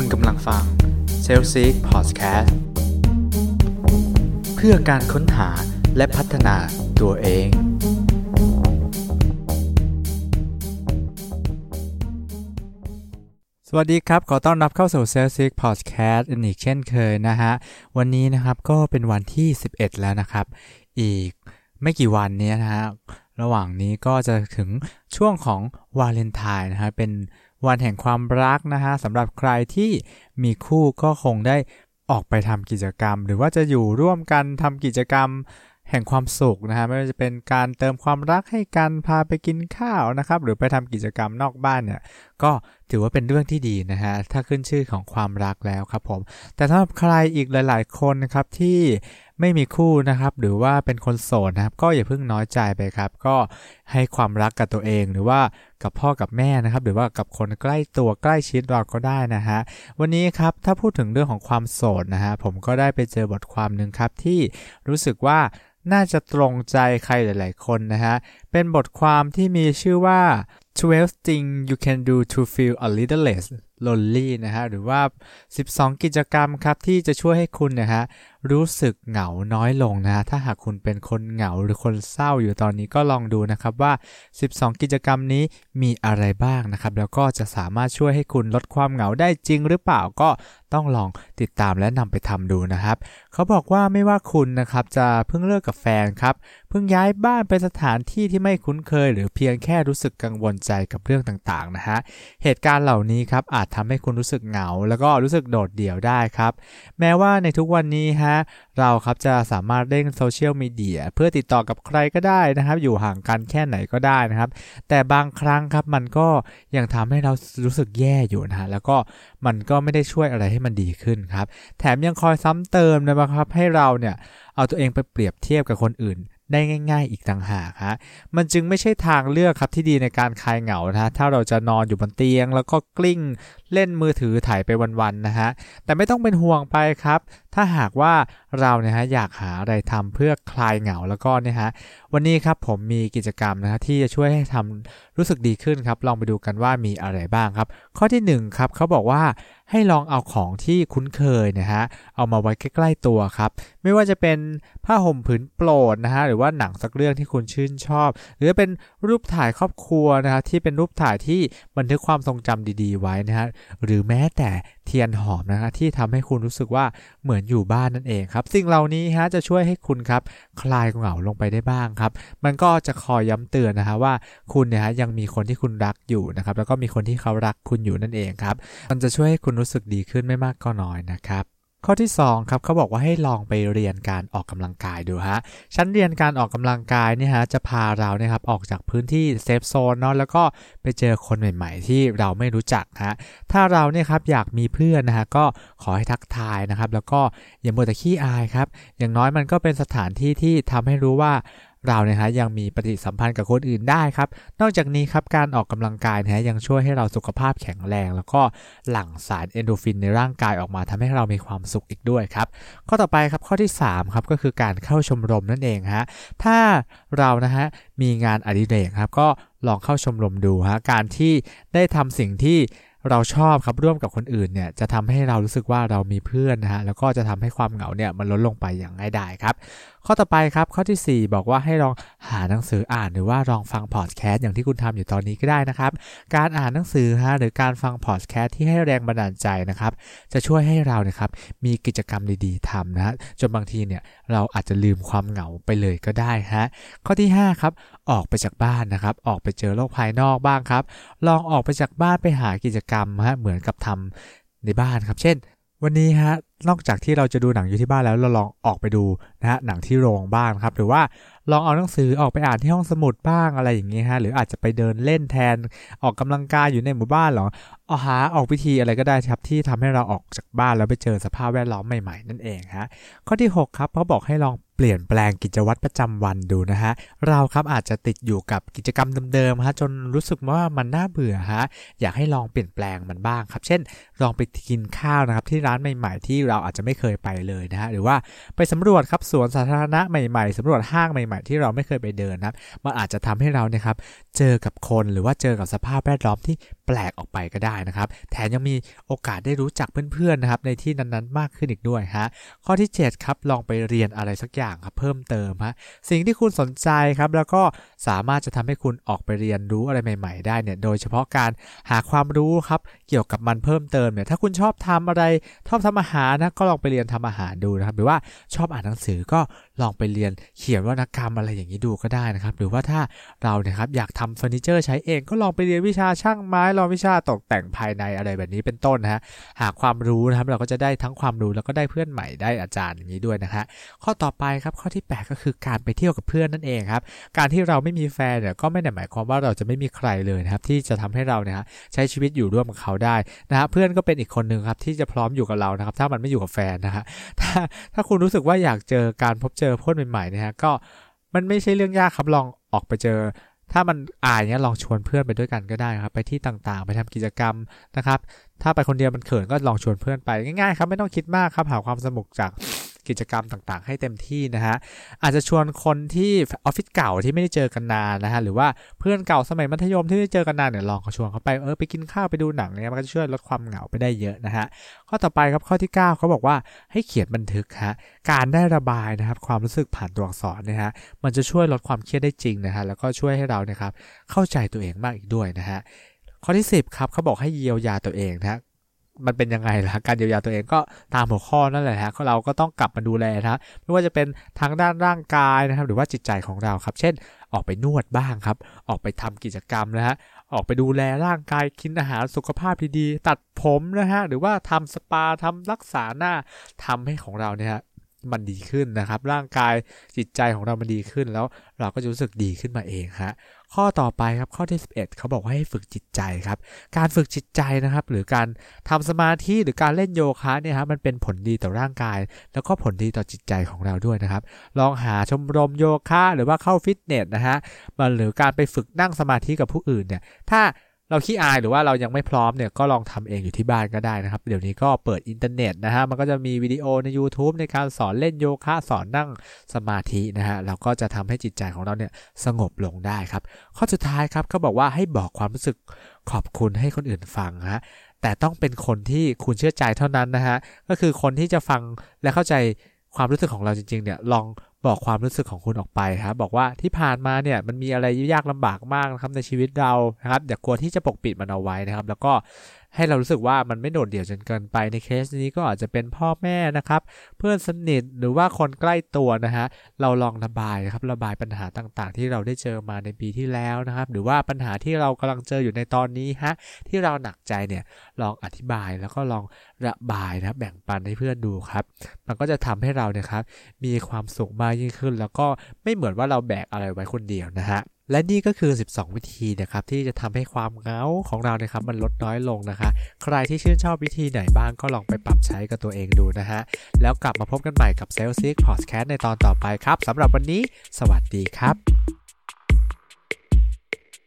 คุณกำลังฟัง s a l s eek Podcast เพื่อการค้นหาและพัฒนาตัวเอง สวัสดีครับ ขอต้อนรับเข้าสู่ s a l s eek Podcast อีกเช่นเคยนะฮะ วันนี้นะครับก็เป็นวันที่ 11 แล้วนะครับ อีกไม่กี่วันนี้นะฮะ ระหว่างนี้ก็จะถึงช่วงของวาเลนไทน์นะฮะ เป็น วันแห่งความรักนะฮะสำหรับใครที่มีคู่ก็คงได้ออกไปทำกิจกรรม หรือว่าจะอยู่ร่วมกันทำกิจกรรมแห่งความสุขนะฮะไม่ว่าจะเป็นการเติมความรักให้กันพาไปกินข้าวนะครับ หรือไปทำกิจกรรมนอกบ้านเนี่ย ก็ถือว่าเป็นเรื่องที่ดีนะฮะ ถ้าขึ้นชื่อของความรักแล้วครับผม แต่สำหรับใครอีกหลาย ๆ คนนะครับที่ไม่มีคู่นะครับ หรือว่าเป็นคนโสดนะครับ ก็อย่าเพิ่งน้อยใจไปครับ ก็ให้ความรักกับตัวเองหรือว่ากับพ่อกับแม่นะครับ หรือว่ากับคนใกล้ตัวใกล้ชิดเราก็ได้นะฮะ วันนี้ครับถ้าพูดถึงเรื่องของความโสดนะฮะผมก็ได้ไปเจอบทความหนึ่งครับที่รู้สึกว่าน่าจะตรงใจใครหลาย ๆ คนนะฮะ เป็นบทความที่มีชื่อว่า 12 things you can do to feel a little less lonely นะฮะหรือว่า 12 กิจกรรมครับที่จะช่วยให้คุณนะฮะรู้สึกเหงาน้อยลงนะฮะถ้าหากคุณเป็นคนเหงาหรือคนเศร้าอยู่ตอนนี้ก็ลองดูนะครับว่า 12 กิจกรรมนี้มีอะไรบ้างนะครับ แล้วก็จะสามารถช่วยให้คุณลดความเหงาได้จริงหรือเปล่าก็ต้องลองติดตามและนำไปทำดูนะครับ เขาบอกว่าไม่ว่าคุณนะครับจะเพิ่งเลิกกับแฟนครับเพิ่งย้ายบ้านไปสถานที่ที่ไม่คุ้นเคย หรือเพียงแค่รู้สึกกังวลใจกับเรื่องต่างๆนะฮะเหตุการณ์เหล่านี้ครับอาจทำให้คุณรู้สึกเหงา แล้วก็รู้สึกโดดเดี่ยวได้ครับ แม้ว่าในทุกวันนี้ฮะเราครับจะสามารถเล่นโซเชียลมีเดียเพื่อติดต่อกับใครก็ได้นะครับ อยู่ห่างกันแค่ไหนก็ได้นะครับ แต่บางครั้งครับมันก็ยังทำให้เรารู้สึกแย่อยู่นะฮะแล้วก็มันก็ไม่ได้ช่วยอะไรให้มันดีขึ้นครับ แถมยังคอยซ้ำเติมนะครับให้เราเนี่ยเอาตัวเองไปเปรียบเทียบกับคนอื่น ได้ง่าย ๆ อีกต่างหากฮะมันจึงไม่ใช่ทางเลือกครับที่ดีในการคลายเหงานะถ้าเราจะนอนอยู่บนเตียง แล้วก็กลิ้งเล่นมือถือถ่ายไปวันๆนะฮะแต่ไม่ต้องเป็นห่วงไปครับถ้าหากว่าเราเนี่ยฮะอยากหาอะไรทำเพื่อคลายเหงาแล้วก็เนี่ยฮะวันนี้ครับผมมีกิจกรรมนะฮะที่จะช่วยให้ทำรู้สึกดีขึ้นครับ ลองไปดูกันว่ามีอะไรบ้างครับ ข้อที่1ครับเขาบอกว่าให้ลองเอาของที่คุ้นเคยนะฮะเอามาไว้ใกล้ๆตัวครับ ไม่ว่าจะเป็นผ้าห่มผืนโปรดนะฮะหรือว่าหนังสักเรื่องที่คุณชื่นชอบ หรือเป็นรูปถ่ายครอบครัวนะฮะที่เป็นรูปถ่ายที่บันทึกความทรงจำดี ๆ ไว้นะฮะหรือแม้แต่เทียนหอมนะฮะที่ทำให้คุณรู้สึกว่าเหมือนอยู่บ้านนั่นเองครับ สิ่งเหล่านี้ฮะจะช่วยให้คุณครับคลายเหงาลงไปได้บ้างครับ มันก็จะคอยย้ำเตือนนะฮะว่าคุณเนี่ยฮะยังมีคนที่คุณรักอยู่นะครับ แล้วก็มีคนที่เขารักคุณอยู่นั่นเองครับ มันจะช่วยให้คุณรู้สึกดีขึ้นไม่มากก็น้อยนะครับ ข้อที่2ครับเขาบอกว่าให้ลองไปเรียนการออกกำลังกายดูฮะชั้นเรียนการออกกำลังกายเนี่ยฮะจะพาเราเนี่ยครับออกจากพื้นที่เซฟโซนเนาะแล้วก็ไปเจอคนใหม่ๆ ที่เราไม่รู้จักฮะถ้าเราเนี่ยครับอยากมีเพื่อนนะฮะก็ขอให้ทักทายนะครับแล้วก็อย่ามัวแต่ขี้อายครับอย่างน้อยมันก็เป็นสถานที่ที่ทำให้รู้ว่า เราเนี่ยฮะยังมีปฏิสัมพันธ์กับคนอื่นได้ครับ นอกจากนี้ครับการออกกำลังกายนะฮะยังช่วยให้เราสุขภาพแข็งแรง แล้วก็หลั่งสารเอนโดฟินในร่างกายออกมาทำให้เรามีความสุขอีกด้วยครับ ข้อต่อไปครับข้อที่3ครับก็คือการเข้าชมรมนั่นเองฮะถ้าเรานะฮะมีงานอดิเรกครับก็ลองเข้าชมรมดูฮะการที่ได้ทำสิ่งที่เราชอบครับร่วมกับคนอื่นเนี่ยจะทำให้เรารู้สึกว่าเรามีเพื่อนนะฮะแล้วก็จะทำให้ความเหงาเนี่ยมันลดลงไปอย่างง่ายดายครับ ข้อต่อไปครับข้อที่ 4 บอกว่าให้ลองหาหนังสืออ่านหรือว่าลองฟังพอดแคสต์อย่างที่คุณทำอยู่ตอนนี้ก็ได้นะครับ การอ่านหนังสือฮะหรือการฟังพอดแคสต์ที่ให้แรงบันดาลใจนะครับ จะช่วยให้เราเนี่ยครับมีกิจกรรมดีๆทำนะฮะจนบางทีเนี่ยเราอาจจะลืมความเหงาไปเลยก็ได้ฮะข้อที่ 5 ครับ ออกไปจากบ้านนะครับ ออกไปเจอโลกภายนอกบ้างครับ ลองออกไปจากบ้านไปหากิจกรรมฮะเหมือนกับทำในบ้านครับ เช่น วันนี้ฮะนอกจากที่เราจะดูหนังอยู่ที่บ้านแล้วเราลองออกไปดูนะฮะหนังที่โรงบ้างครับ หรือว่าลองเอาหนังสือออกไปอ่านที่ห้องสมุดบ้างอะไรอย่างเงี้ยฮะหรืออาจจะไปเดินเล่นแทนออกกำลังกายอยู่ในหมู่บ้านหรอเอาหาออกวิธีอะไรก็ได้ครับที่ทำให้เราออกจากบ้านแล้วไปเจอสภาพแวดล้อมใหม่ๆนั่นเองฮะข้อที่ 6 ครับเขาบอกให้ลอง เปลี่ยนแปลงกิจวัตรประจำวันดูนะฮะ เราครับอาจจะติดอยู่กับกิจกรรมเดิมๆฮะจนรู้สึกว่ามันน่าเบื่อฮะอยากให้ลองเปลี่ยนแปลงมันบ้างครับ เช่น ลองไปกินข้าวนะครับที่ร้านใหม่ๆ ที่เราอาจจะไม่เคยไปเลยนะฮะหรือว่าไปสำรวจครับสวนสาธารณะใหม่ๆสำรวจห้างใหม่ๆ ที่เราไม่เคยไปเดินนะครับมันอาจจะทำให้เราเนี่ยครับเจอกับคนหรือว่าเจอกับสภาพแวดล้อมที่ แปลกออกไปก็ได้นะครับ แถมยังมีโอกาสได้รู้จักเพื่อนๆนะครับในที่นั้นๆ มากขึ้นอีกด้วยฮะข้อที่ 7 ครับ ลองไปเรียนอะไรสักอย่างครับเพิ่มเติมฮะสิ่งที่คุณสนใจครับแล้วก็สามารถจะทำให้คุณออกไปเรียนรู้อะไรใหม่ ๆ ได้เนี่ยโดยเฉพาะการหาความรู้ครับเกี่ยวกับมันเพิ่มเติมเนี่ยถ้าคุณชอบทำอะไรชอบทำอาหารนะก็ลองไปเรียนทำอาหารดูนะครับหรือว่าชอบอ่านหนังสือก็ ลองไปเรียนเขียนวรรณกรรมอะไรอย่างนี้ดูก็ได้นะครับ หรือว่าถ้าเราเนี่ยครับอยากทำเฟอร์นิเจอร์ใช้เองก็ลองไปเรียนวิชาช่างไม้ลองวิชาตกแต่งภายในอะไรแบบนี้เป็นต้นนะฮะหาความรู้นะครับเราก็จะได้ทั้งความรู้แล้วก็ได้เพื่อนใหม่ได้อาจารย์อย่างนี้ด้วยนะฮะข้อต่อไปครับข้อที่ 8 ก็คือการไปเที่ยวกับเพื่อนนั่นเองครับการที่เราไม่มีแฟนเนี่ยก็ไม่ได้หมายความว่าเราจะไม่มีใครเลยนะครับที่จะทำให้เราเนี่ยใช้ชีวิตอยู่ร่วมกับเขาได้นะฮะเพื่อนก็เป็นอีกคนหนึ่งครับที่จะพร้อมอยู่กับเรานะครับถ้ามันไม่อยู่กับแฟนนะฮะถ้าถ้าคุณรู้สึกว่าอยากเจอการพบเจอเพื่อนใหม่ๆนะฮะก็มันไม่ใช่เรื่องยากครับลองออกไปเจอ ถ้ามันอายเนี้ยลองชวนเพื่อนไปด้วยกันก็ได้ครับ ไปที่ต่างๆ ไปทำกิจกรรมนะครับ ถ้าไปคนเดียวมันเขินก็ลองชวนเพื่อนไปง่ายๆครับไม่ต้องคิดมากครับหาความสนุกจาก กิจกรรมต่างๆ ให้เต็มที่นะฮะอาจจะชวนคนที่ออฟฟิศเก่าที่ไม่ได้เจอกันนานนะฮะหรือว่าเพื่อนเก่าสมัยมัธยมที่ไม่ได้เจอกันนานเนี่ยลองชวนเขาไปเออไปกินข้าวไปดูหนังเนี่ยมันก็จะช่วยลดความเหงาไปได้เยอะนะฮะข้อต่อไปครับข้อที่ 9เขาบอกว่าให้เขียนบันทึกฮะการได้ระบายนะครับความรู้สึกผ่านตัวอักษรนะฮะมันจะช่วยลดความเครียดได้จริงนะฮะแล้วก็ช่วยให้เราเนี่ยครับเข้าใจตัวเองมากอีกด้วยนะฮะข้อที่ 10ครับเขาบอกให้เยียวยาตัวเองนะฮะ มันเป็นยังไงล่ะการเยียวยาตัวเองก็ตามหัวข้อนั่นแหละฮะเราก็ต้องกลับมาดูแลนะไม่ว่าจะเป็นทางด้านร่างกายนะครับ หรือว่าจิตใจของเราครับ เช่น ออกไปนวดบ้างครับ ออกไปทำกิจกรรมนะฮะออกไปดูแลร่างกายกินอาหารสุขภาพดีๆ ตัดผมนะฮะหรือว่าทำสปาทำรักษาหน้าทำให้ของเราเนี่ย มันดีขึ้นนะครับ ร่างกายจิตใจของเรามันดีขึ้นแล้วเราก็จะรู้สึกดีขึ้นมาเองฮะข้อต่อไปครับข้อที่ 11 เขาบอกว่าให้ฝึกจิตใจครับ การฝึกจิตใจนะครับ หรือการทำสมาธิหรือการเล่นโยคะเนี่ยครับมันเป็นผลดีต่อร่างกาย แล้วก็ผลดีต่อจิตใจของเราด้วยนะครับ ลองหาชมรมโยคะหรือว่าเข้าฟิตเนสนะฮะมาหรือการไปฝึกนั่งสมาธิกับผู้อื่นเนี่ยถ้า เราขี้อายหรือว่าเรายังไม่พร้อมเนี่ยก็ลองทำเองอยู่ที่บ้านก็ได้นะครับ เดี๋ยวนี้ก็เปิดอินเทอร์เน็ตนะฮะมันก็จะมีวิดีโอใน YouTube ในการสอนเล่นโยคะสอนนั่งสมาธินะฮะเราก็จะทำให้จิตใจของเราเนี่ยสงบลงได้ครับ ข้อสุดท้ายครับเขาบอกว่าให้บอกความรู้สึกขอบคุณให้คนอื่นฟังฮะแต่ต้องเป็นคนที่คุณเชื่อใจเท่านั้นนะฮะก็คือคนที่จะฟังและเข้าใจความรู้สึกของเราจริงๆเนี่ยลอง บอกความรู้สึกของคุณออกไปครับบอกว่าที่ผ่านมาเนี่ยมันมีอะไรยากลำบากมากนะครับในชีวิตเรานะครับอย่ากลัวที่จะปกปิดมันเอาไว้นะครับ แล้วก็ให้เรารู้สึกว่ามันไม่โดดเดี่ยวจนเกินไปในเคสนี้ก็อาจจะเป็นพ่อแม่นะครับ เพื่อนสนิทหรือว่าคนใกล้ตัวนะฮะเราลองระบายครับระบายปัญหาต่างๆ ที่เราได้เจอมาในปีที่แล้วนะครับ หรือว่าปัญหาที่เรากำลังเจออยู่ในตอนนี้ฮะที่เราหนักใจเนี่ยลองอธิบายแล้วก็ลองระบายนะแบ่งปันให้เพื่อนดูครับ มันก็จะทำให้เราเนี่ยครับมีความสุขมากยิ่งขึ้น แล้วก็ไม่เหมือนว่าเราแบกอะไรไว้คนเดียวนะฮะ และนี่ก็คือ 12 วิธีนะครับที่จะทำให้ความเงาของเรานะครับมันลดน้อยลงนะคะ ใครที่ชื่นชอบวิธีไหนบ้างก็ลองไปปรับใช้กับตัวเองดูนะฮะ แล้วกลับมาพบกันใหม่กับ s a l e s i c Podcast ในตอนต่อไปครับสำหรับวันนี้ สวัสดีครับ